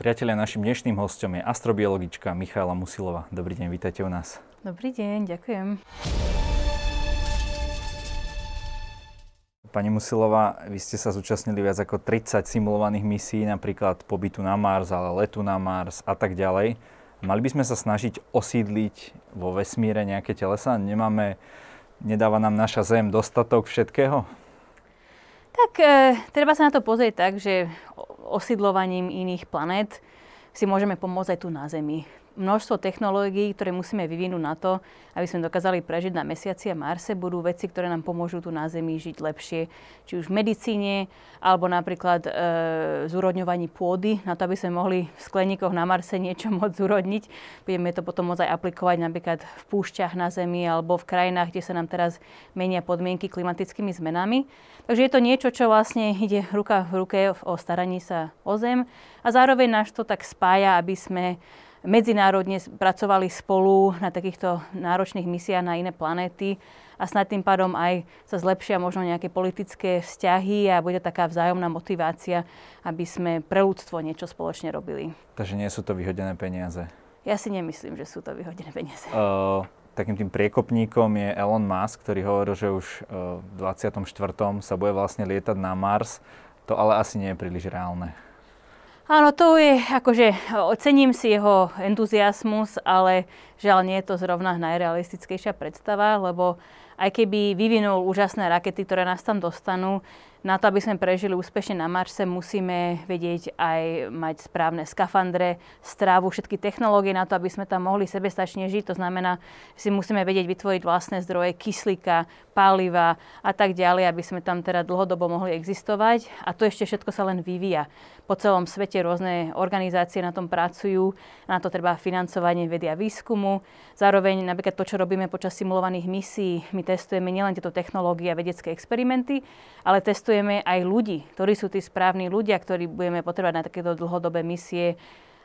Priatelia, našim dnešným hostom je astrobiologička Michaela Musilová. Dobrý deň, vítajte u nás. Dobrý deň, ďakujem. Pani Musilová, vy ste sa zúčastnili viac ako 30 simulovaných misií, napríklad pobytu na Mars, ale letu na Mars a tak ďalej. Mali by sme sa snažiť osídliť vo vesmíre nejaké telesa? Nemáme, nedáva nám naša Zem dostatok všetkého? Tak e, treba sa na to pozrieť tak, že osídlovaním iných planét si môžeme pomôcť aj tu na Zemi množstvo technológií, ktoré musíme vyvinúť na to, aby sme dokázali prežiť na Mesiaci a Marse, budú veci, ktoré nám pomôžu tu na Zemi žiť lepšie, či už v medicíne, alebo napríklad e, zúrodňovaní pôdy, na to, aby sme mohli v skleníkoch na Marse niečo môcť zúrodniť. Budeme to potom môcť aj aplikovať napríklad v púšťach na Zemi alebo v krajinách, kde sa nám teraz menia podmienky klimatickými zmenami. Takže je to niečo, čo vlastne ide ruka v ruke o staraní sa o Zem a zároveň nás to tak spája, aby sme medzinárodne pracovali spolu na takýchto náročných misiách na iné planéty a snad tým pádom aj sa zlepšia možno nejaké politické vzťahy a bude taká vzájomná motivácia, aby sme pre ľudstvo niečo spoločne robili. Takže nie sú to vyhodené peniaze? Ja si nemyslím, že sú to vyhodené peniaze. Uh, takým tým priekopníkom je Elon Musk, ktorý hovoril, že už uh, v 24. sa bude vlastne lietať na Mars. To ale asi nie je príliš reálne. Áno, to je, akože ocením si jeho entuziasmus, ale žiaľ nie je to zrovna najrealistickejšia predstava, lebo aj keby vyvinul úžasné rakety, ktoré nás tam dostanú, na to, aby sme prežili úspešne na Marse, musíme vedieť aj mať správne skafandre, strávu, všetky technológie na to, aby sme tam mohli sebestačne žiť. To znamená, že si musíme vedieť vytvoriť vlastné zdroje kyslíka, paliva a tak ďalej, aby sme tam teda dlhodobo mohli existovať. A to ešte všetko sa len vyvíja. Po celom svete rôzne organizácie na tom pracujú, na to treba financovanie vedy a výskumu. Zároveň napríklad to, čo robíme počas simulovaných misií, my testujeme nielen tieto technológie a vedecké experimenty, ale testujeme testujeme aj ľudí, ktorí sú tí správni ľudia, ktorí budeme potrebovať na takéto dlhodobé misie,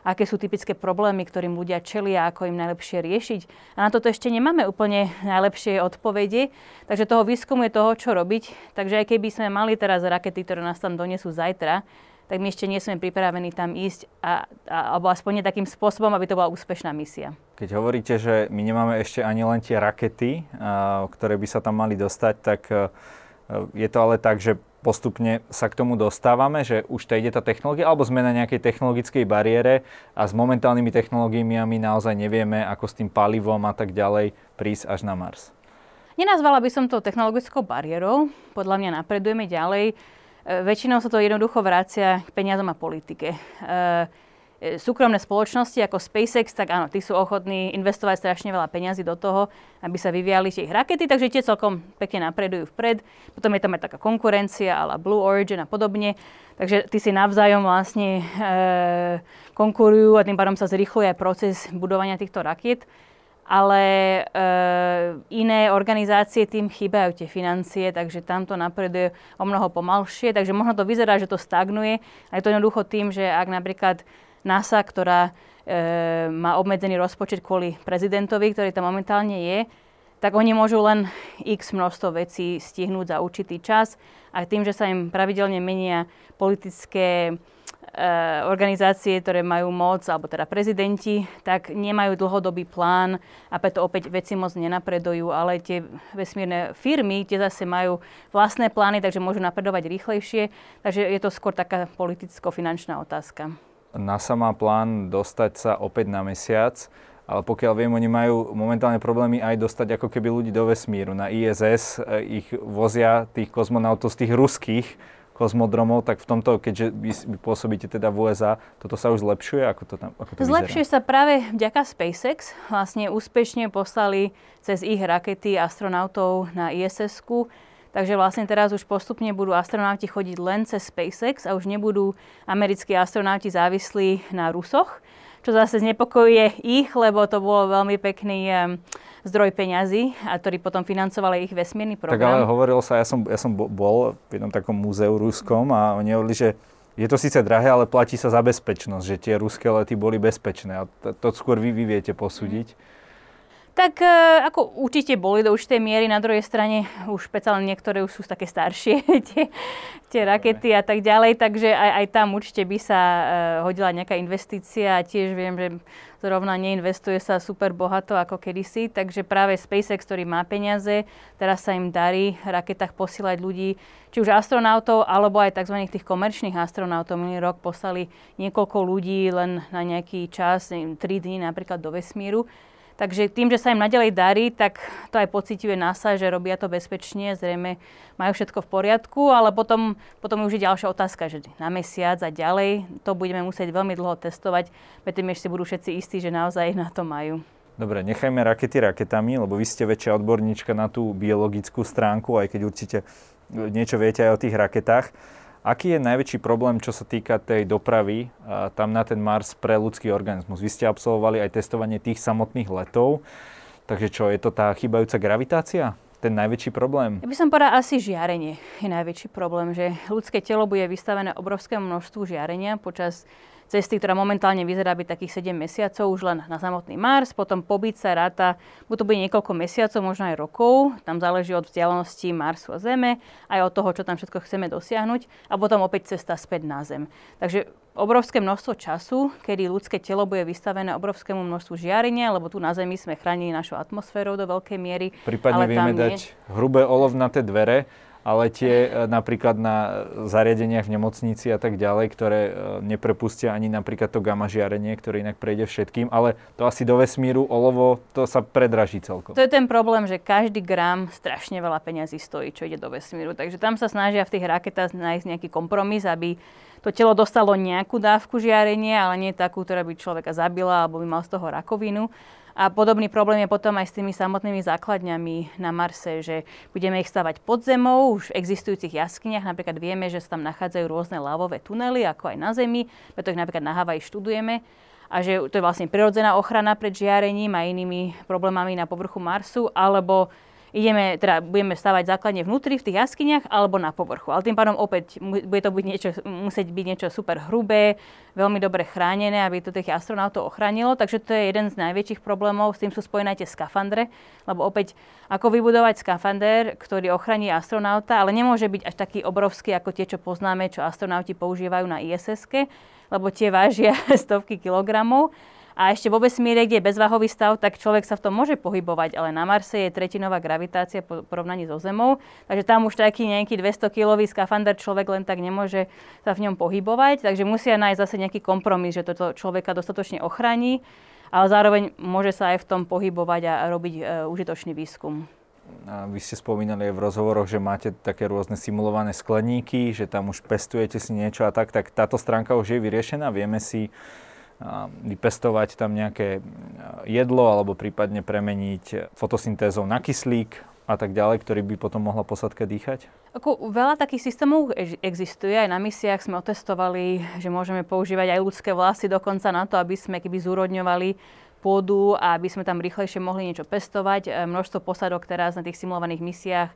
aké sú typické problémy, ktorým ľudia čelia, ako im najlepšie riešiť. A na toto ešte nemáme úplne najlepšie odpovede, takže toho výskumu je toho, čo robiť. Takže aj keby sme mali teraz rakety, ktoré nás tam donesú zajtra, tak my ešte nie sme pripravení tam ísť, a, a, alebo aspoň takým spôsobom, aby to bola úspešná misia. Keď hovoríte, že my nemáme ešte ani len tie rakety, a, ktoré by sa tam mali dostať, tak a, je to ale tak, že postupne sa k tomu dostávame, že už to ide tá technológia, alebo sme na nejakej technologickej bariére a s momentálnymi technológiami naozaj nevieme, ako s tým palivom a tak ďalej prísť až na Mars? Nenazvala by som to technologickou bariérou. Podľa mňa napredujeme ďalej. E, väčšinou sa to jednoducho vracia k peniazom a politike. E, súkromné spoločnosti ako SpaceX, tak áno, tí sú ochotní investovať strašne veľa peňazí do toho, aby sa vyvíjali tie ich rakety, takže tie celkom pekne napredujú vpred. Potom je tam aj taká konkurencia, ale Blue Origin a podobne. Takže tí si navzájom vlastne e, konkurujú a tým pádom sa zrýchluje aj proces budovania týchto rakiet. Ale e, iné organizácie tým chýbajú tie financie, takže tam to napreduje o mnoho pomalšie. Takže možno to vyzerá, že to stagnuje. A je to jednoducho tým, že ak napríklad NASA, ktorá e, má obmedzený rozpočet kvôli prezidentovi, ktorý tam momentálne je, tak oni môžu len x množstvo vecí stihnúť za určitý čas a tým, že sa im pravidelne menia politické e, organizácie, ktoré majú moc, alebo teda prezidenti, tak nemajú dlhodobý plán a preto opäť veci moc nenapredujú, ale tie vesmírne firmy, tie zase majú vlastné plány, takže môžu napredovať rýchlejšie, takže je to skôr taká politicko-finančná otázka. NASA má plán dostať sa opäť na mesiac, ale pokiaľ viem, oni majú momentálne problémy aj dostať ako keby ľudí do vesmíru. Na ISS e, ich vozia tých kozmonautov z tých ruských kozmodromov, tak v tomto, keďže vy, pôsobíte teda v USA, toto sa už zlepšuje? Ako to tam ako to Zlepšuje vyzerá? sa práve vďaka SpaceX. Vlastne úspešne poslali cez ich rakety astronautov na ISS-ku Takže vlastne teraz už postupne budú astronauti chodiť len cez SpaceX a už nebudú americkí astronauti závislí na Rusoch, čo zase znepokojuje ich, lebo to bolo veľmi pekný um, zdroj peňazí, a ktorý potom financoval ich vesmírny program. Tak ale hovorilo sa, ja som, ja som bol v jednom takom múzeu ruskom a oni hovorili, že je to síce drahé, ale platí sa za bezpečnosť, že tie ruské lety boli bezpečné. A to, to skôr vy, vy viete posúdiť. Tak e, ako určite boli do určitej miery, na druhej strane už špeciálne niektoré už sú také staršie, tie, tie rakety a tak ďalej, takže aj, aj tam určite by sa uh, hodila nejaká investícia a tiež viem, že zrovna neinvestuje sa super bohato ako kedysi, takže práve SpaceX, ktorý má peniaze, teraz sa im darí v raketách posielať ľudí, či už astronautov, alebo aj tzv. tých komerčných astronautov. Minulý rok poslali niekoľko ľudí len na nejaký čas, 3 dní napríklad do vesmíru. Takže tým, že sa im nadalej darí, tak to aj pociťuje NASA, že robia to bezpečne, zrejme majú všetko v poriadku, ale potom, potom už je ďalšia otázka, že na mesiac a ďalej to budeme musieť veľmi dlho testovať, predtým ešte budú všetci istí, že naozaj na to majú. Dobre, nechajme rakety raketami, lebo vy ste väčšia odborníčka na tú biologickú stránku, aj keď určite niečo viete aj o tých raketách. Aký je najväčší problém, čo sa týka tej dopravy tam na ten Mars pre ľudský organizmus? Vy ste absolvovali aj testovanie tých samotných letov, takže čo, je to tá chýbajúca gravitácia? Ten najväčší problém? Ja by som povedala asi žiarenie je najväčší problém, že ľudské telo bude vystavené obrovskému množstvu žiarenia počas cesty, ktorá momentálne vyzerá byť takých 7 mesiacov už len na samotný Mars, potom pobyt sa ráta, buď to bude niekoľko mesiacov, možno aj rokov, tam záleží od vzdialenosti Marsu a Zeme, aj od toho, čo tam všetko chceme dosiahnuť a potom opäť cesta späť na Zem. Takže obrovské množstvo času, kedy ľudské telo bude vystavené obrovskému množstvu žiarenia, lebo tu na Zemi sme chránili našu atmosféru do veľkej miery. Prípadne vieme dať nie... hrubé olovnaté dvere, ale tie e, napríklad na zariadeniach v nemocnici a tak ďalej, ktoré e, neprepustia ani napríklad to gamma žiarenie, ktoré inak prejde všetkým, ale to asi do vesmíru olovo, to sa predraží celkom. To je ten problém, že každý gram strašne veľa peňazí stojí, čo ide do vesmíru. Takže tam sa snažia v tých raketách nájsť nejaký kompromis, aby to telo dostalo nejakú dávku žiarenia, ale nie takú, ktorá by človeka zabila alebo by mal z toho rakovinu. A podobný problém je potom aj s tými samotnými základňami na Marse, že budeme ich stavať pod zemou, už v existujúcich jaskyniach. Napríklad vieme, že sa tam nachádzajú rôzne lávové tunely, ako aj na Zemi, preto ich napríklad na Havaji študujeme a že to je vlastne prirodzená ochrana pred žiarením a inými problémami na povrchu Marsu, alebo ideme, teda budeme stavať základne vnútri v tých jaskyniach alebo na povrchu. Ale tým pádom opäť bude to byť niečo, musieť byť niečo super hrubé, veľmi dobre chránené, aby to tých astronautov ochránilo. Takže to je jeden z najväčších problémov, s tým sú spojené tie skafandre, lebo opäť ako vybudovať skafander, ktorý ochráni astronauta, ale nemôže byť až taký obrovský ako tie, čo poznáme, čo astronauti používajú na ISS, lebo tie vážia stovky kilogramov a ešte vo vesmíre, kde je bezváhový stav, tak človek sa v tom môže pohybovať, ale na Marse je tretinová gravitácia po porovnaní so Zemou, takže tam už taký nejaký 200-kilový skafander človek len tak nemôže sa v ňom pohybovať, takže musia nájsť zase nejaký kompromis, že toto človeka dostatočne ochrání, ale zároveň môže sa aj v tom pohybovať a robiť e, užitočný výskum. A vy ste spomínali aj v rozhovoroch, že máte také rôzne simulované skleníky, že tam už pestujete si niečo a tak, tak táto stránka už je vyriešená. Vieme si vypestovať tam nejaké jedlo alebo prípadne premeniť fotosyntézou na kyslík a tak ďalej, ktorý by potom mohla posadka dýchať? Ako veľa takých systémov existuje. Aj na misiách sme otestovali, že môžeme používať aj ľudské vlasy dokonca na to, aby sme keby zúrodňovali pôdu a aby sme tam rýchlejšie mohli niečo pestovať. E, množstvo posadok teraz na tých simulovaných misiách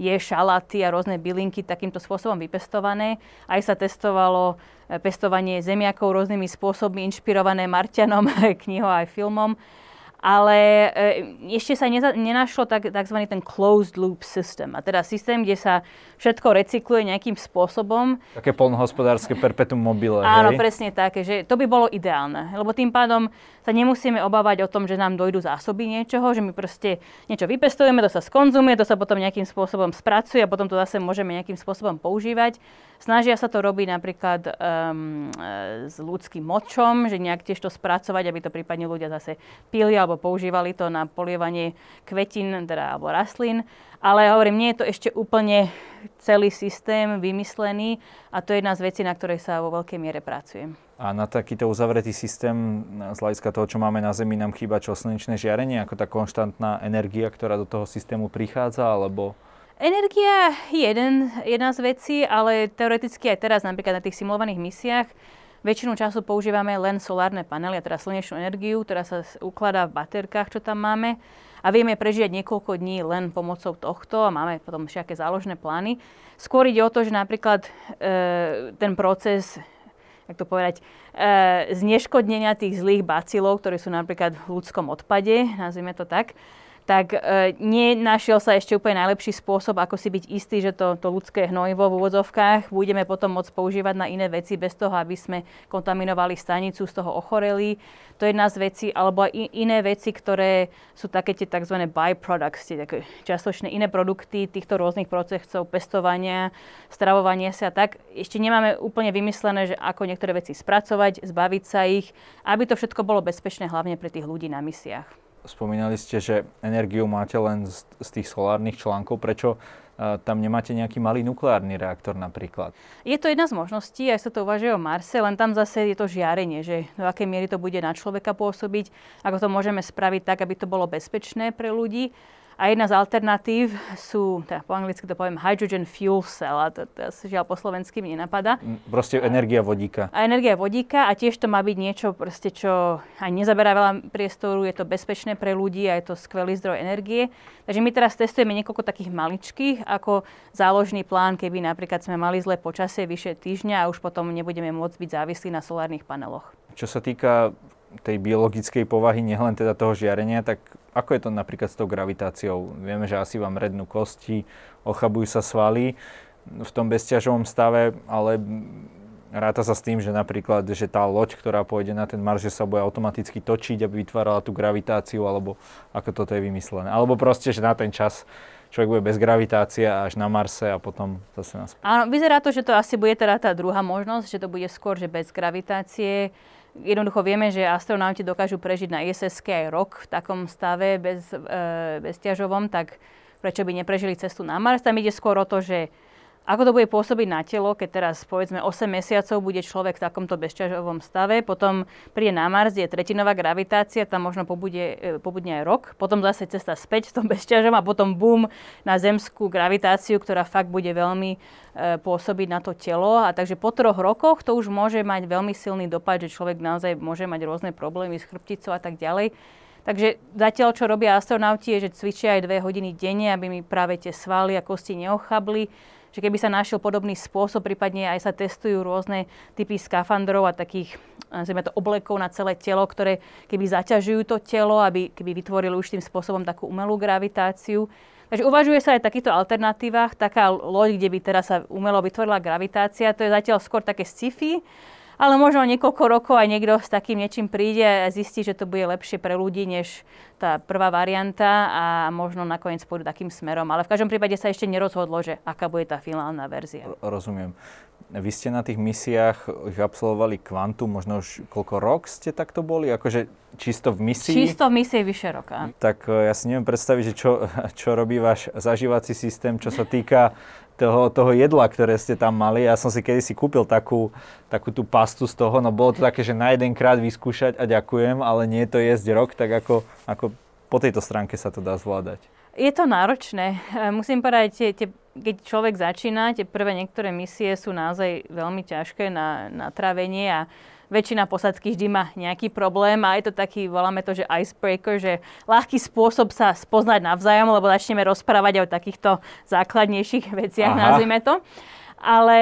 je šalaty a rôzne bylinky takýmto spôsobom vypestované. Aj sa testovalo e, pestovanie zemiakov rôznymi spôsobmi, inšpirované Marťanom, knihou aj filmom ale e, ešte sa neza, nenašlo tak, tzv. ten closed loop system. A teda systém, kde sa všetko recykluje nejakým spôsobom. Také polnohospodárske perpetuum mobile. Áno, hej? presne také, že to by bolo ideálne. Lebo tým pádom sa nemusíme obávať o tom, že nám dojdú zásoby niečoho, že my proste niečo vypestujeme, to sa skonzumuje, to sa potom nejakým spôsobom spracuje a potom to zase môžeme nejakým spôsobom používať. Snažia sa to robiť napríklad um, s ľudským močom, že nejak tiež to spracovať, aby to prípadne ľudia zase pili alebo používali to na polievanie kvetín teda, alebo rastlín. Ale hovorím, nie je to ešte úplne celý systém vymyslený a to je jedna z vecí, na ktorej sa vo veľkej miere pracuje. A na takýto uzavretý systém, z hľadiska toho, čo máme na Zemi, nám chýba čo slnečné žiarenie, ako tá konštantná energia, ktorá do toho systému prichádza, alebo Energia je jeden, jedna z vecí, ale teoreticky aj teraz napríklad na tých simulovaných misiách väčšinu času používame len solárne panely, a teda slnečnú energiu, ktorá sa ukladá v baterkách, čo tam máme. A vieme prežiť niekoľko dní len pomocou tohto a máme potom všaké záložné plány. Skôr ide o to, že napríklad e, ten proces jak to povedať, e, zneškodnenia tých zlých bacilov, ktoré sú napríklad v ľudskom odpade, nazvime to tak, tak e, nenašiel sa ešte úplne najlepší spôsob, ako si byť istý, že to, to ľudské hnojivo v úvodzovkách budeme potom môcť používať na iné veci bez toho, aby sme kontaminovali stanicu, z toho ochoreli. To je jedna z vecí, alebo aj iné veci, ktoré sú také tie tzv. byproducts, tie také častočné iné produkty týchto rôznych procesov pestovania, stravovania sa tak. Ešte nemáme úplne vymyslené, že ako niektoré veci spracovať, zbaviť sa ich, aby to všetko bolo bezpečné hlavne pre tých ľudí na misiách. Spomínali ste, že energiu máte len z, z tých solárnych článkov. Prečo uh, tam nemáte nejaký malý nukleárny reaktor napríklad? Je to jedna z možností, aj sa to uvažuje o Marse, len tam zase je to žiarenie, že do akej miery to bude na človeka pôsobiť, ako to môžeme spraviť tak, aby to bolo bezpečné pre ľudí. A jedna z alternatív sú, teda po anglicky to poviem, hydrogen fuel cell, a to, to žiaľ po slovensky mi nenapadá. Proste energia vodíka. A energia vodíka a tiež to má byť niečo, proste, čo aj nezaberá veľa priestoru, je to bezpečné pre ľudí a je to skvelý zdroj energie. Takže my teraz testujeme niekoľko takých maličkých ako záložný plán, keby napríklad sme mali zlé počasie vyše týždňa a už potom nebudeme môcť byť závislí na solárnych paneloch. Čo sa týka tej biologickej povahy, nielen teda toho žiarenia, tak ako je to napríklad s tou gravitáciou? Vieme, že asi vám rednú kosti, ochabujú sa svaly v tom bezťažovom stave, ale ráta sa s tým, že napríklad, že tá loď, ktorá pôjde na ten Mars, sa bude automaticky točiť, aby vytvárala tú gravitáciu, alebo ako toto je vymyslené. Alebo proste, že na ten čas človek bude bez gravitácie až na Marse a potom zase nás. Áno, vyzerá to, že to asi bude teda tá druhá možnosť, že to bude skôr, že bez gravitácie. Jednoducho vieme, že astronauti dokážu prežiť na ISS aj rok v takom stave bez, e, bezťažovom, tak prečo by neprežili cestu na Mars? Tam ide skôr o to, že ako to bude pôsobiť na telo, keď teraz povedzme 8 mesiacov bude človek v takomto bezťažovom stave, potom príde na Mars, je tretinová gravitácia, tam možno pobude, e, pobudne aj rok, potom zase cesta späť v tom bezťažom a potom bum na zemskú gravitáciu, ktorá fakt bude veľmi e, pôsobiť na to telo. A takže po troch rokoch to už môže mať veľmi silný dopad, že človek naozaj môže mať rôzne problémy s chrbticou a tak ďalej. Takže zatiaľ, čo robia astronauti, je, že cvičia aj dve hodiny denne, aby mi práve tie svaly a kosti neochabli že keby sa našiel podobný spôsob, prípadne aj sa testujú rôzne typy skafandrov a takých nazvime to oblekov na celé telo, ktoré keby zaťažujú to telo, aby keby vytvorili už tým spôsobom takú umelú gravitáciu. Takže uvažuje sa aj v takýchto alternatívach. Taká loď, kde by teraz sa umelo vytvorila gravitácia, to je zatiaľ skôr také sci-fi, ale možno niekoľko rokov aj niekto s takým niečím príde a zistí, že to bude lepšie pre ľudí, než tá prvá varianta a možno nakoniec pôjdu takým smerom. Ale v každom prípade sa ešte nerozhodlo, že aká bude tá finálna verzia. Rozumiem. Vy ste na tých misiách ich absolvovali kvantum, možno už koľko rok ste takto boli? Akože čisto v misii? Čisto v misii vyše roka. Tak e, ja si neviem predstaviť, že čo, čo robí váš zažívací systém, čo sa týka toho, toho jedla, ktoré ste tam mali. Ja som si kedysi kúpil takú, takú tú pastu z toho, no bolo to také, že na jeden krát vyskúšať a ďakujem, ale nie je to jesť rok, tak ako, ako po tejto stránke sa to dá zvládať. Je to náročné. E, musím povedať, tie, tie, keď človek začína, tie prvé niektoré misie sú naozaj veľmi ťažké na, na trávenie a väčšina posadky vždy má nejaký problém a je to taký, voláme to, že icebreaker, že ľahký spôsob sa spoznať navzájom, lebo začneme rozprávať o takýchto základnejších veciach, Aha. nazvime to ale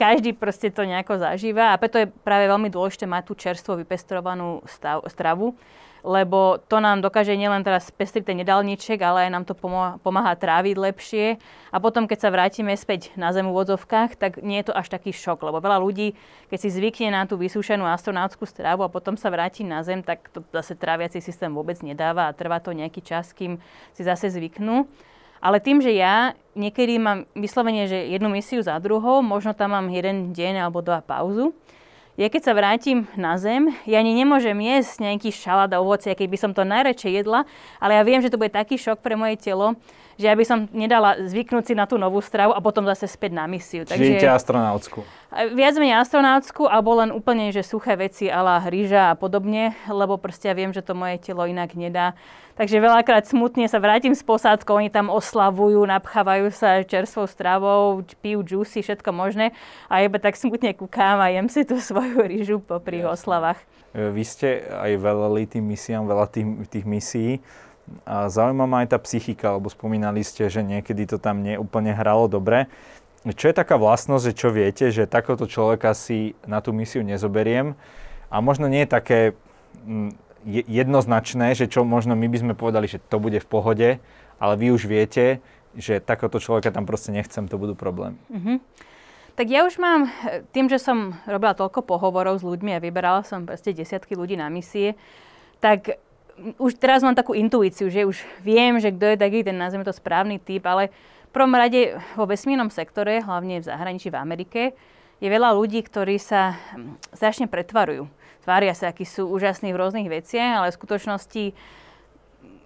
každý proste to nejako zažíva a preto je práve veľmi dôležité mať tú čerstvo vypestrovanú stav, stravu lebo to nám dokáže nielen teraz spestriť ten jedálniček, ale aj nám to pomáha tráviť lepšie. A potom, keď sa vrátime späť na zem v odzovkách, tak nie je to až taký šok, lebo veľa ľudí, keď si zvykne na tú vysúšenú astronautskú stravu a potom sa vráti na zem, tak to zase tráviaci systém vôbec nedáva a trvá to nejaký čas, kým si zase zvyknú. Ale tým, že ja niekedy mám vyslovene, že jednu misiu za druhou, možno tam mám jeden deň alebo dva pauzu, ja keď sa vrátim na zem, ja ani nemôžem jesť nejaký šalát a ovocie, keď by som to najradšej jedla, ale ja viem, že to bude taký šok pre moje telo, že ja by som nedala zvyknúť si na tú novú stravu a potom zase späť na misiu. Čiže Takže, astronautskú. Viac menej astronautskú, alebo len úplne, že suché veci ala rýža a podobne, lebo proste ja viem, že to moje telo inak nedá. Takže veľakrát smutne sa vrátim s posádkou, oni tam oslavujú, napchávajú sa čerstvou stravou, pijú juicy, všetko možné. A iba tak smutne kúkám a jem si tú svoju rýžu popri oslavách. Vy ste aj veľa tým misiám, veľa tých, tých misií. A zaujíma ma aj tá psychika, lebo spomínali ste, že niekedy to tam neúplne hralo dobre. čo je taká vlastnosť, že čo viete, že takéhoto človeka si na tú misiu nezoberiem a možno nie je také jednoznačné, že čo možno my by sme povedali, že to bude v pohode, ale vy už viete, že takéhoto človeka tam proste nechcem, to budú problémy. Mm-hmm. Tak ja už mám, tým, že som robila toľko pohovorov s ľuďmi a vyberala som proste desiatky ľudí na misie, tak už teraz mám takú intuíciu, že už viem, že kto je taký ten, nazveme to správny typ, ale prvom rade vo vesmírnom sektore, hlavne v zahraničí v Amerike, je veľa ľudí, ktorí sa hm, strašne pretvarujú. Tvária sa, akí sú úžasní v rôznych veciach, ale v skutočnosti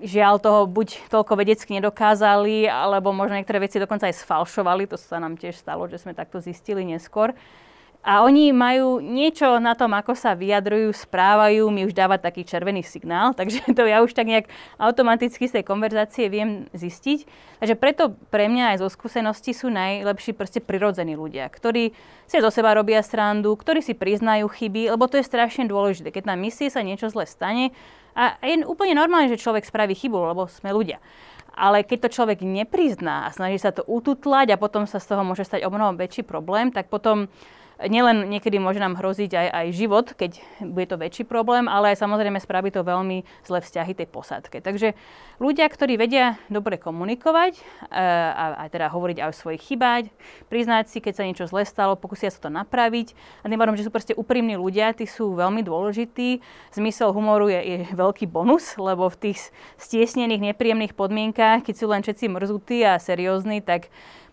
žiaľ toho buď toľko vedecky nedokázali, alebo možno niektoré veci dokonca aj sfalšovali. To sa nám tiež stalo, že sme takto zistili neskôr. A oni majú niečo na tom, ako sa vyjadrujú, správajú, mi už dáva taký červený signál, takže to ja už tak nejak automaticky z tej konverzácie viem zistiť. Takže preto pre mňa aj zo skúsenosti sú najlepší proste prirodzení ľudia, ktorí si zo seba robia srandu, ktorí si priznajú chyby, lebo to je strašne dôležité. Keď na misie sa niečo zle stane, a je úplne normálne, že človek spraví chybu, lebo sme ľudia. Ale keď to človek neprizná a snaží sa to ututlať a potom sa z toho môže stať o mnoho väčší problém, tak potom nielen niekedy môže nám hroziť aj, aj život, keď bude to väčší problém, ale aj samozrejme spraví to veľmi zlé vzťahy tej posádke. Takže ľudia, ktorí vedia dobre komunikovať e, a, a teda hovoriť aj o svojich chybách, priznať si, keď sa niečo zle stalo, pokúsia sa to napraviť a tým pádom, že sú proste úprimní ľudia, tí sú veľmi dôležití. Zmysel humoru je, je veľký bonus, lebo v tých stiesnených, nepríjemných podmienkách, keď sú len všetci mrzutí a seriózni, tak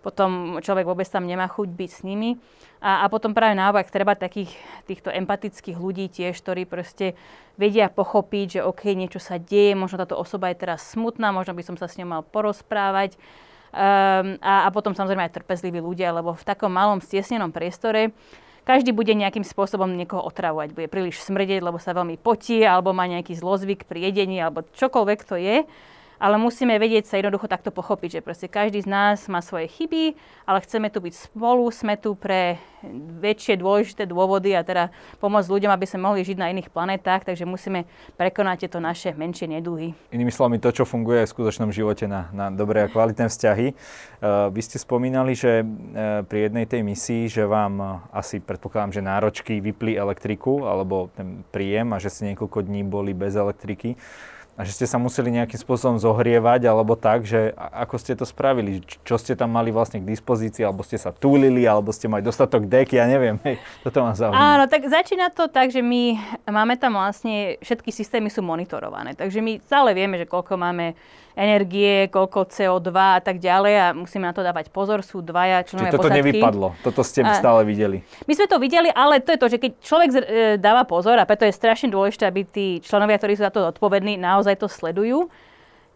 potom človek vôbec tam nemá chuť byť s nimi. A, a potom práve naopak treba takých týchto empatických ľudí tiež, ktorí proste vedia pochopiť, že OK, niečo sa deje, možno táto osoba je teraz smutná, možno by som sa s ňou mal porozprávať. Um, a, a potom samozrejme aj trpezliví ľudia, lebo v takom malom stiesnenom priestore každý bude nejakým spôsobom niekoho otravovať. Bude príliš smrdeť, lebo sa veľmi potí, alebo má nejaký zlozvyk pri jedení, alebo čokoľvek to je ale musíme vedieť sa jednoducho takto pochopiť, že proste každý z nás má svoje chyby, ale chceme tu byť spolu, sme tu pre väčšie dôležité dôvody a teda pomôcť ľuďom, aby sme mohli žiť na iných planetách, takže musíme prekonať tieto naše menšie neduhy. Inými slovami, to, čo funguje v skutočnom živote na, na dobré a kvalitné vzťahy. Uh, vy ste spomínali, že uh, pri jednej tej misii, že vám uh, asi predpokladám, že náročky vypli elektriku alebo ten príjem a že ste niekoľko dní boli bez elektriky a že ste sa museli nejakým spôsobom zohrievať alebo tak, že ako ste to spravili, čo ste tam mali vlastne k dispozícii, alebo ste sa túlili, alebo ste mali dostatok deky, ja neviem, hej, toto ma zaujíma. Áno, tak začína to tak, že my máme tam vlastne, všetky systémy sú monitorované, takže my stále vieme, že koľko máme energie, koľko CO2 a tak ďalej a musíme na to dávať pozor, sú dvaja členovia Čiže toto nevypadlo, toto ste a, stále videli. My sme to videli, ale to je to, že keď človek e, dáva pozor a preto je strašne dôležité, aby tí členovia, ktorí sú za to odpovední, naozaj to sledujú,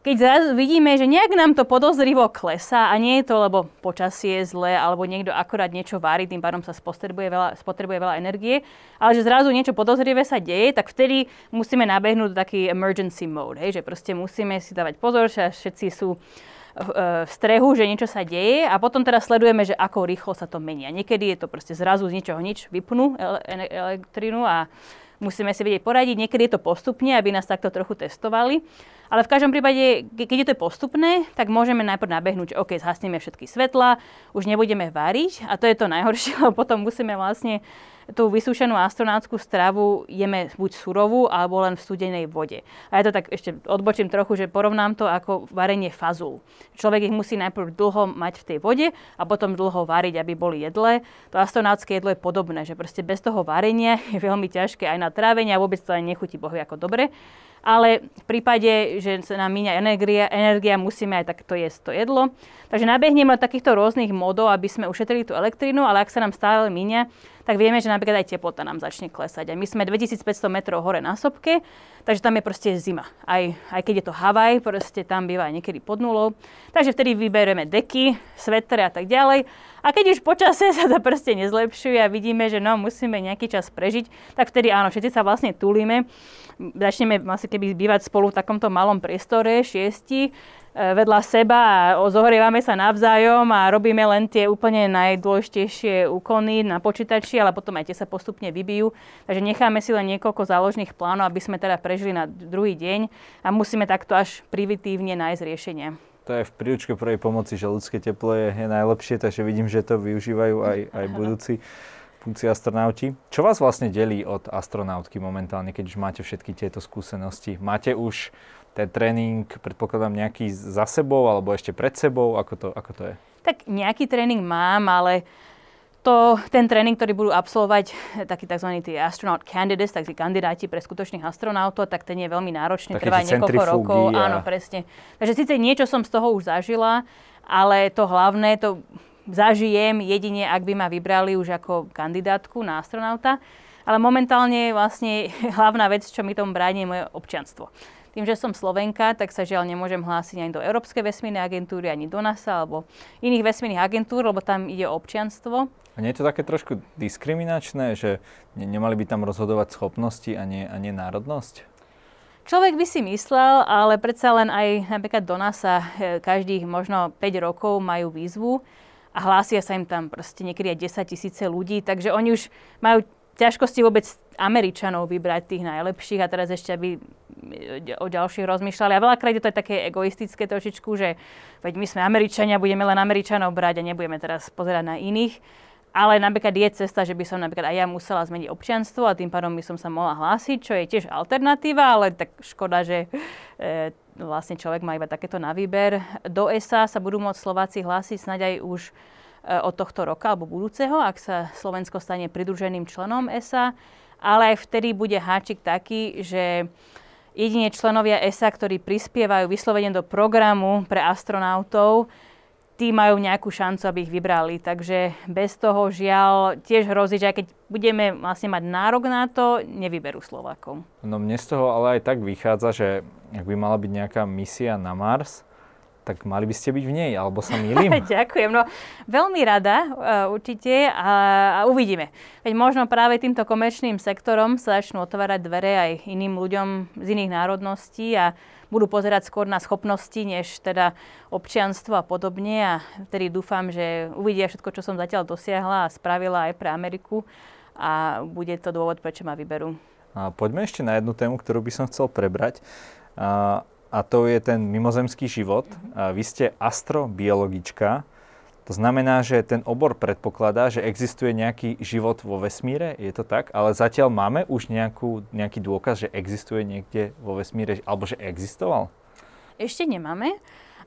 keď vidíme, že nejak nám to podozrivo klesá a nie je to, lebo počasie je zlé, alebo niekto akorát niečo vári, tým pádom sa spotrebuje veľa, spotrebuje veľa energie, ale že zrazu niečo podozrivé sa deje, tak vtedy musíme nabehnúť taký emergency mode, hej, že proste musíme si dávať pozor, že všetci sú v strehu, že niečo sa deje a potom teda sledujeme, že ako rýchlo sa to menia. Niekedy je to proste zrazu z ničoho nič vypnú elektrinu a musíme si vedieť poradiť. Niekedy je to postupne, aby nás takto trochu testovali. Ale v každom prípade, keď je to postupné, tak môžeme najprv nabehnúť, že OK, zhasneme všetky svetla, už nebudeme variť a to je to najhoršie, lebo potom musíme vlastne tú vysúšenú astronautskú stravu jeme buď surovú, alebo len v studenej vode. A ja to tak ešte odbočím trochu, že porovnám to ako varenie fazul. Človek ich musí najprv dlho mať v tej vode a potom dlho variť, aby boli jedlé. To astronautské jedlo je podobné, že proste bez toho varenia je veľmi ťažké aj na trávenie a vôbec to aj nechutí bohu ako dobre ale v prípade, že sa nám míňa energia, energia musíme aj takto jesť to jedlo. Takže nabehneme od takýchto rôznych modov, aby sme ušetrili tú elektrínu, ale ak sa nám stále míňa, tak vieme, že napríklad aj teplota nám začne klesať. A my sme 2500 metrov hore na sopke, takže tam je proste zima. Aj, aj keď je to Havaj, proste tam býva aj niekedy pod nulou. Takže vtedy vyberieme deky, svetre a tak ďalej. A keď už počasie sa to proste nezlepšuje a vidíme, že no, musíme nejaký čas prežiť, tak vtedy áno, všetci sa vlastne túlime začneme vlastne keby bývať spolu v takomto malom priestore, šiesti, e, vedľa seba a zohrievame sa navzájom a robíme len tie úplne najdôležitejšie úkony na počítači, ale potom aj tie sa postupne vybijú. Takže necháme si len niekoľko záložných plánov, aby sme teda prežili na druhý deň a musíme takto až primitívne nájsť riešenie. To je v príručke prvej pomoci, že ľudské teplo je, je najlepšie, takže vidím, že to využívajú aj, aj budúci, budúci astronauti. Čo vás vlastne delí od astronautky momentálne, keď už máte všetky tieto skúsenosti? Máte už ten tréning, predpokladám, nejaký za sebou alebo ešte pred sebou? Ako to, ako to je? Tak nejaký tréning mám, ale to, ten tréning, ktorý budú absolvovať takí tzv. tí astronaut candidates, takí kandidáti pre skutočných astronautov, tak ten je veľmi náročný, trvá niekoľko rokov. A... Áno, presne. Takže síce niečo som z toho už zažila, ale to hlavné, to zažijem jedine, ak by ma vybrali už ako kandidátku na astronauta. Ale momentálne vlastne hlavná vec, čo mi tomu bráni, je moje občianstvo. Tým, že som Slovenka, tak sa žiaľ nemôžem hlásiť ani do Európskej vesmírnej agentúry, ani do NASA alebo iných vesmírnych agentúr, lebo tam ide o občianstvo. A nie je to také trošku diskriminačné, že nemali by tam rozhodovať schopnosti a nie, a nie národnosť? Človek by si myslel, ale predsa len aj napríklad do NASA e, každých možno 5 rokov majú výzvu a hlásia sa im tam proste niekedy aj 10 tisíce ľudí, takže oni už majú ťažkosti vôbec Američanov vybrať tých najlepších a teraz ešte aby o ďalších rozmýšľali. A veľakrát je to aj také egoistické trošičku, že veď my sme Američania, budeme len Američanov brať a nebudeme teraz pozerať na iných. Ale napríklad je cesta, že by som napríklad aj ja musela zmeniť občianstvo a tým pádom by som sa mohla hlásiť, čo je tiež alternatíva, ale tak škoda, že e, vlastne človek má iba takéto na výber. Do ESA sa budú môcť Slováci hlásiť snáď aj už e, od tohto roka alebo budúceho, ak sa Slovensko stane pridruženým členom ESA ale aj vtedy bude háčik taký, že jedine členovia ESA, ktorí prispievajú vyslovene do programu pre astronautov, tí majú nejakú šancu, aby ich vybrali. Takže bez toho žiaľ tiež hrozí, že aj keď budeme vlastne mať nárok na to, nevyberú Slovákov. No mne z toho ale aj tak vychádza, že ak by mala byť nejaká misia na Mars, tak mali by ste byť v nej, alebo sa mýlim? Ďakujem, no veľmi rada uh, určite a, a uvidíme. Veď možno práve týmto komerčným sektorom sa začnú otvárať dvere aj iným ľuďom z iných národností a budú pozerať skôr na schopnosti, než teda občianstvo a podobne a vtedy dúfam, že uvidia všetko, čo som zatiaľ dosiahla a spravila aj pre Ameriku a bude to dôvod, prečo ma vyberú. A poďme ešte na jednu tému, ktorú by som chcel prebrať. A a to je ten mimozemský život. A vy ste astrobiologička, to znamená, že ten obor predpokladá, že existuje nejaký život vo vesmíre, je to tak? Ale zatiaľ máme už nejakú, nejaký dôkaz, že existuje niekde vo vesmíre, alebo že existoval? Ešte nemáme.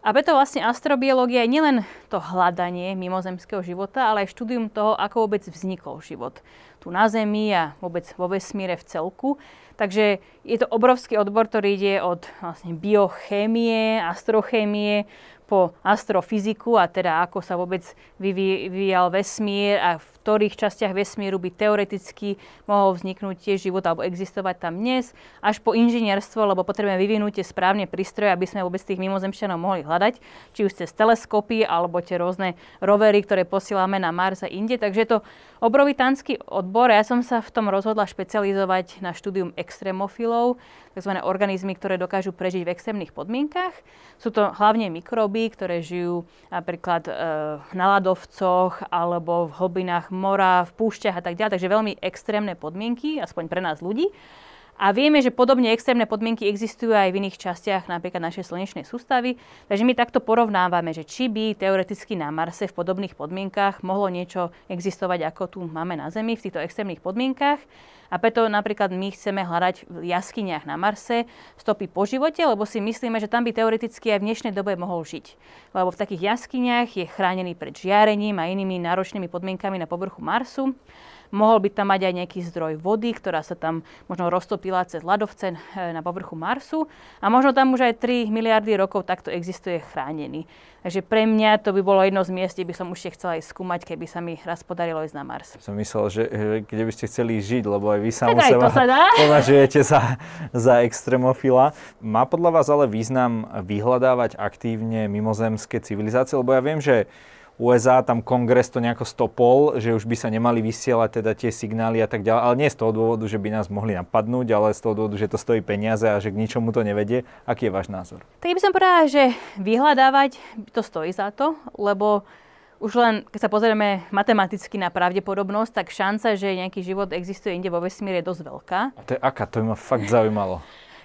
A preto vlastne astrobiológia je nielen to hľadanie mimozemského života, ale aj štúdium toho, ako vôbec vznikol život tu na Zemi a vôbec vo vesmíre v celku. Takže je to obrovský odbor, ktorý ide od vlastne biochémie, astrochémie, po astrofyziku a teda ako sa vôbec vyvíjal vesmír a v ktorých častiach vesmíru by teoreticky mohol vzniknúť tiež život alebo existovať tam dnes, až po inžinierstvo, lebo potrebujeme vyvinúť tie správne prístroje, aby sme vôbec tých mimozemšťanov mohli hľadať, či už cez teleskopy alebo tie rôzne rovery, ktoré posielame na Mars a inde. Takže to obrovitánsky odbor. Ja som sa v tom rozhodla špecializovať na štúdium extrémofilov, tzv. organizmy, ktoré dokážu prežiť v extrémnych podmienkach. Sú to hlavne mikróby, ktoré žijú napríklad e, na ľadovcoch alebo v hlbinách mora, v púšťach a tak ďalej. Takže veľmi extrémne podmienky, aspoň pre nás ľudí. A vieme, že podobne extrémne podmienky existujú aj v iných častiach napríklad našej slnečnej sústavy. Takže my takto porovnávame, že či by teoreticky na Marse v podobných podmienkach mohlo niečo existovať, ako tu máme na Zemi v týchto extrémnych podmienkach. A preto napríklad my chceme hľadať v jaskyniach na Marse stopy po živote, lebo si myslíme, že tam by teoreticky aj v dnešnej dobe mohol žiť. Lebo v takých jaskyniach je chránený pred žiarením a inými náročnými podmienkami na povrchu Marsu. Mohol by tam mať aj nejaký zdroj vody, ktorá sa tam možno roztopila cez ľadovce eh, na povrchu Marsu a možno tam už aj 3 miliardy rokov takto existuje chránený. Takže pre mňa to by bolo jedno z miest, kde by som už chcela aj skúmať, keby sa mi raz podarilo ísť na Mars. Som myslel, že kde by ste chceli žiť, lebo aj vy sa seba považujete za, za extremofila. Má podľa vás ale význam vyhľadávať aktívne mimozemské civilizácie? Lebo ja viem, že USA, tam kongres to nejako stopol, že už by sa nemali vysielať teda tie signály a tak ďalej, ale nie z toho dôvodu, že by nás mohli napadnúť, ale z toho dôvodu, že to stojí peniaze a že k ničomu to nevedie. Aký je váš názor? Tak by som povedala, že vyhľadávať to stojí za to, lebo už len, keď sa pozrieme matematicky na pravdepodobnosť, tak šanca, že nejaký život existuje inde vo vesmíre je dosť veľká. A to je aká? To by ma fakt zaujímalo.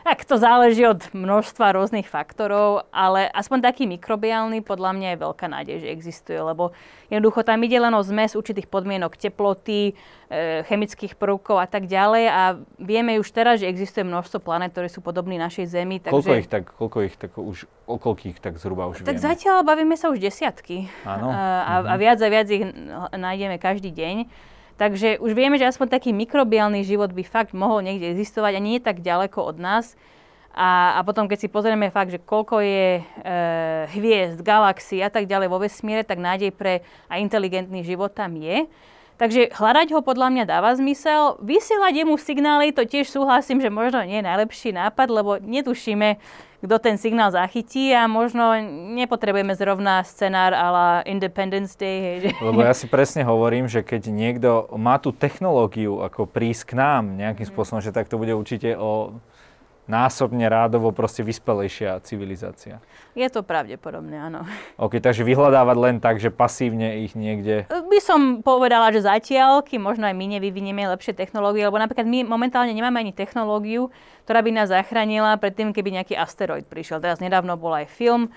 Tak to záleží od množstva rôznych faktorov, ale aspoň taký mikrobiálny podľa mňa je veľká nádej, že existuje, lebo jednoducho tam ide len o zmes určitých podmienok teploty, e, chemických prvkov a tak ďalej a vieme už teraz, že existuje množstvo planet, ktoré sú podobné našej Zemi. Takže... Koľko ich tak, koľko ich tak už, o koľkých tak zhruba už Tak vieme? zatiaľ bavíme sa už desiatky. Áno. A, a, a viac a viac ich nájdeme každý deň. Takže už vieme, že aspoň taký mikrobiálny život by fakt mohol niekde existovať a nie je tak ďaleko od nás. A, a potom, keď si pozrieme fakt, že koľko je e, hviezd, galaxií a tak ďalej vo vesmíre, tak nádej pre a inteligentný život tam je. Takže hľadať ho podľa mňa dáva zmysel. Vysielať jemu signály, to tiež súhlasím, že možno nie je najlepší nápad, lebo netušíme, kto ten signál zachytí a možno nepotrebujeme zrovna scenár la Independence Day. Lebo ja si presne hovorím, že keď niekto má tú technológiu ako prísť k nám nejakým mm. spôsobom, že tak to bude určite o násobne rádovo proste vyspelejšia civilizácia. Je to pravdepodobné, áno. OK, takže vyhľadávať len tak, že pasívne ich niekde... By som povedala, že zatiaľ, kým možno aj my nevyvinieme lepšie technológie, lebo napríklad my momentálne nemáme ani technológiu, ktorá by nás zachránila pred tým, keby nejaký asteroid prišiel. Teraz nedávno bol aj film,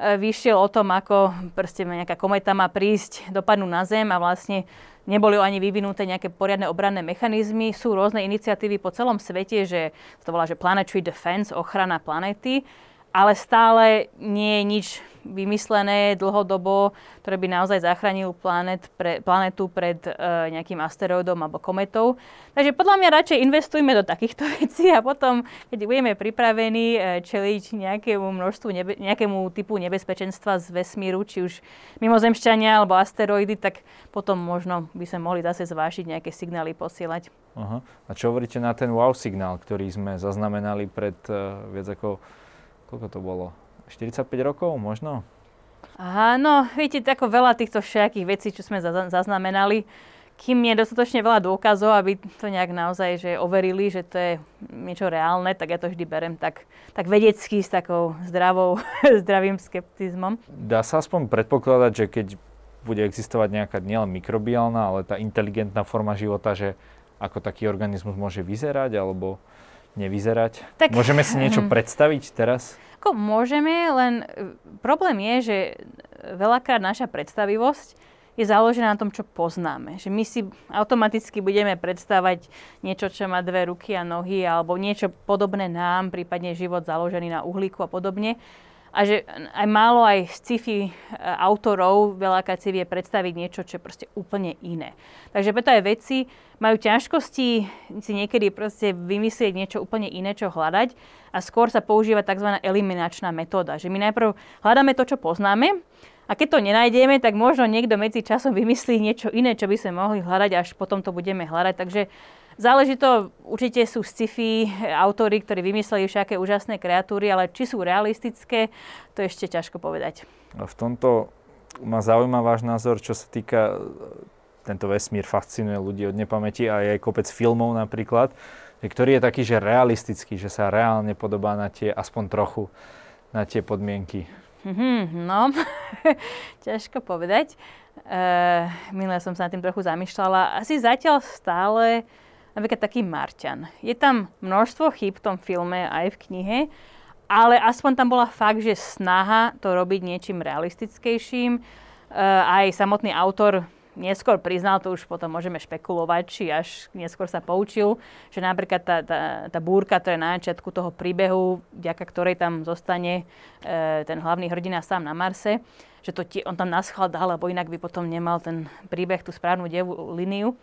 e, vyšiel o tom, ako proste nejaká kometa má prísť, dopadnúť na Zem a vlastne neboli ani vyvinuté nejaké poriadne obranné mechanizmy. Sú rôzne iniciatívy po celom svete, že to volá, že Planetary Defense, ochrana planety, ale stále nie je nič vymyslené dlhodobo, ktoré by naozaj zachránil planet pre, planetu pred e, nejakým asteroidom alebo kometou. Takže podľa mňa radšej investujme do takýchto vecí a potom, keď budeme pripravení e, čeliť nejakému množstvu, nebe, nejakému typu nebezpečenstva z vesmíru, či už mimozemšťania alebo asteroidy, tak potom možno by sme mohli zase zvážiť nejaké signály posielať. Aha. A čo hovoríte na ten wow signál, ktorý sme zaznamenali pred uh, viac ako, koľko to bolo? 45 rokov možno? Aha, no viete, tako veľa týchto všetkých vecí, čo sme zaznamenali, kým je dostatočne veľa dôkazov, aby to nejak naozaj že overili, že to je niečo reálne, tak ja to vždy berem tak, tak vedecky s takou zdravou, zdravým skeptizmom. Dá sa aspoň predpokladať, že keď bude existovať nejaká nielen mikrobiálna, ale tá inteligentná forma života, že ako taký organizmus môže vyzerať alebo nevyzerať? Tak, Môžeme si niečo hm. predstaviť teraz? Ako môžeme, len e, problém je, že veľakrát naša predstavivosť je založená na tom, čo poznáme. Že my si automaticky budeme predstavať niečo, čo má dve ruky a nohy, alebo niečo podobné nám, prípadne život založený na uhlíku a podobne a že aj málo aj sci-fi e, autorov veľakrát si vie predstaviť niečo, čo je proste úplne iné. Takže preto aj vedci majú ťažkosti si niekedy proste vymyslieť niečo úplne iné, čo hľadať a skôr sa používa tzv. eliminačná metóda. Že my najprv hľadáme to, čo poznáme a keď to nenájdeme, tak možno niekto medzi časom vymyslí niečo iné, čo by sme mohli hľadať, až potom to budeme hľadať. Takže Záleží to, určite sú sci-fi autory, ktorí vymysleli všaké úžasné kreatúry, ale či sú realistické, to je ešte ťažko povedať. A v tomto ma zaujíma váš názor, čo sa týka, tento vesmír fascinuje ľudí od nepamäti a aj kopec filmov napríklad, ktorý je taký, že realistický, že sa reálne podobá na tie, aspoň trochu, na tie podmienky. Mm-hmm, no, ťažko povedať. Uh, minule som sa nad tým trochu zamýšľala. Asi zatiaľ stále napríklad taký Marťan. Je tam množstvo chýb v tom filme aj v knihe, ale aspoň tam bola fakt, že snaha to robiť niečím realistickejším. Uh, aj samotný autor neskôr priznal, to už potom môžeme špekulovať, či až neskôr sa poučil, že napríklad tá, tá, tá búrka, ktorá je na začiatku toho príbehu, vďaka ktorej tam zostane e, ten hlavný hrdina sám na Marse, že to tie, on tam naschval dal, lebo inak by potom nemal ten príbeh, tú správnu devú líniu.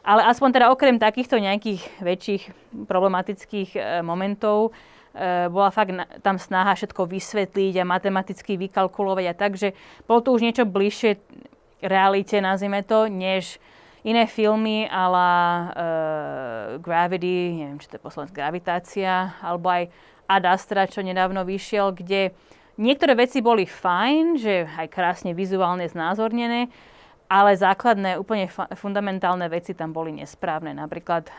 Ale aspoň teda okrem takýchto nejakých väčších problematických e, momentov e, bola fakt tam snaha všetko vysvetliť a matematicky vykalkulovať a tak, že bolo to už niečo bližšie realite, nazvime to, než iné filmy la uh, Gravity, neviem, či to je poslanec Gravitácia, alebo aj Ad Astra, čo nedávno vyšiel, kde niektoré veci boli fajn, že aj krásne vizuálne znázornené, ale základné, úplne fundamentálne veci tam boli nesprávne. Napríklad e,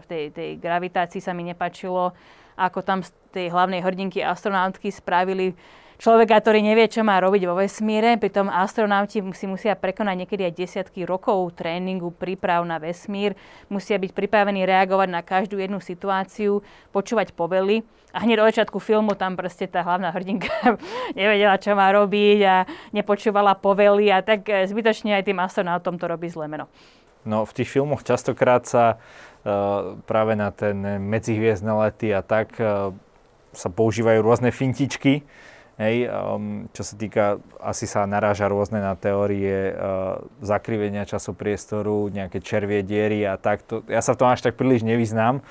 v tej, tej gravitácii sa mi nepačilo, ako tam z tej hlavnej hrdinky astronautky spravili človeka, ktorý nevie, čo má robiť vo vesmíre. Pritom astronauti si musia prekonať niekedy aj desiatky rokov tréningu, príprav na vesmír. Musia byť pripravení reagovať na každú jednu situáciu, počúvať povely. A hneď od začiatku filmu tam proste tá hlavná hrdinka nevedela, čo má robiť a nepočúvala povely a tak e, zbytočne aj tým astronautom to robí zle meno. No v tých filmoch častokrát sa uh, práve na ten medzihviezdne lety a tak uh, sa používajú rôzne fintičky, Hej, um, čo sa týka, asi sa naráža rôzne na teórie uh, zakrivenia časopriestoru, nejaké červie diery a takto. Ja sa v tom až tak príliš nevyznám.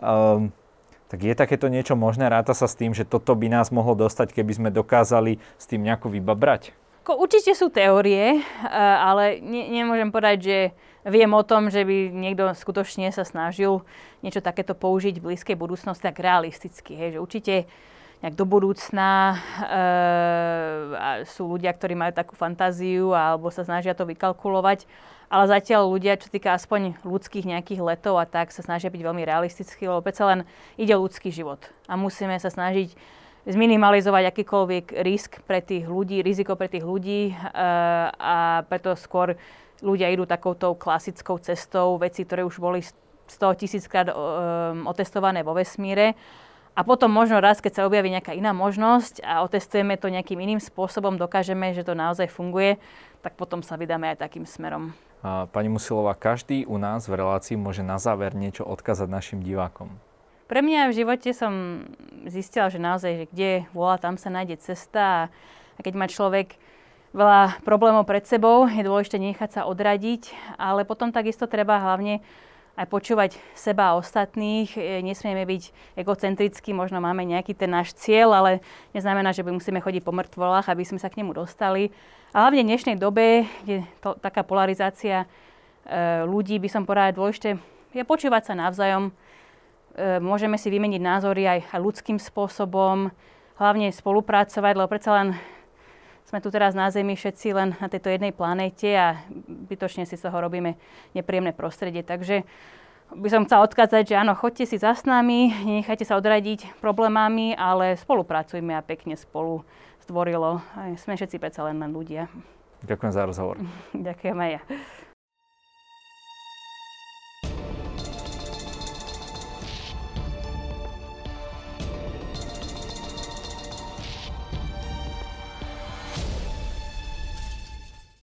Um, tak je takéto niečo možné? Ráta sa s tým, že toto by nás mohlo dostať, keby sme dokázali s tým nejako vybabrať? Určite sú teórie, uh, ale ne, nemôžem povedať, že viem o tom, že by niekto skutočne sa snažil niečo takéto použiť v blízkej budúcnosti tak realisticky. Hej, že určite nejak do budúcna e, sú ľudia, ktorí majú takú fantáziu alebo sa snažia to vykalkulovať. Ale zatiaľ ľudia, čo týka aspoň ľudských nejakých letov a tak, sa snažia byť veľmi realistickí, lebo predsa len ide ľudský život. A musíme sa snažiť zminimalizovať akýkoľvek risk pre tých ľudí, riziko pre tých ľudí e, a preto skôr ľudia idú takouto klasickou cestou, veci, ktoré už boli 100 tisíckrát e, otestované vo vesmíre a potom možno raz, keď sa objaví nejaká iná možnosť a otestujeme to nejakým iným spôsobom, dokážeme, že to naozaj funguje, tak potom sa vydáme aj takým smerom. Pani Musilová, každý u nás v relácii môže na záver niečo odkázať našim divákom. Pre mňa v živote som zistila, že naozaj, že kde volá, tam sa nájde cesta a keď má človek veľa problémov pred sebou, je dôležité nechať sa odradiť, ale potom takisto treba hlavne aj počúvať seba a ostatných. E, nesmieme byť egocentrickí, možno máme nejaký ten náš cieľ, ale neznamená, že by musíme chodiť po mŕtvolách, aby sme sa k nemu dostali. A hlavne v dnešnej dobe je to, taká polarizácia e, ľudí, by som povedala, dôležité je počúvať sa navzájom. E, môžeme si vymeniť názory aj, aj ľudským spôsobom, hlavne spolupracovať, lebo predsa len sme tu teraz na Zemi všetci len na tejto jednej planéte a bytočne si z toho robíme nepríjemné prostredie. Takže by som chcela odkázať, že áno, chodte si za s nami, nechajte sa odradiť problémami, ale spolupracujme a pekne spolu zdvorilo. Sme všetci predsa len, len ľudia. Ďakujem za rozhovor. Ďakujem aj ja.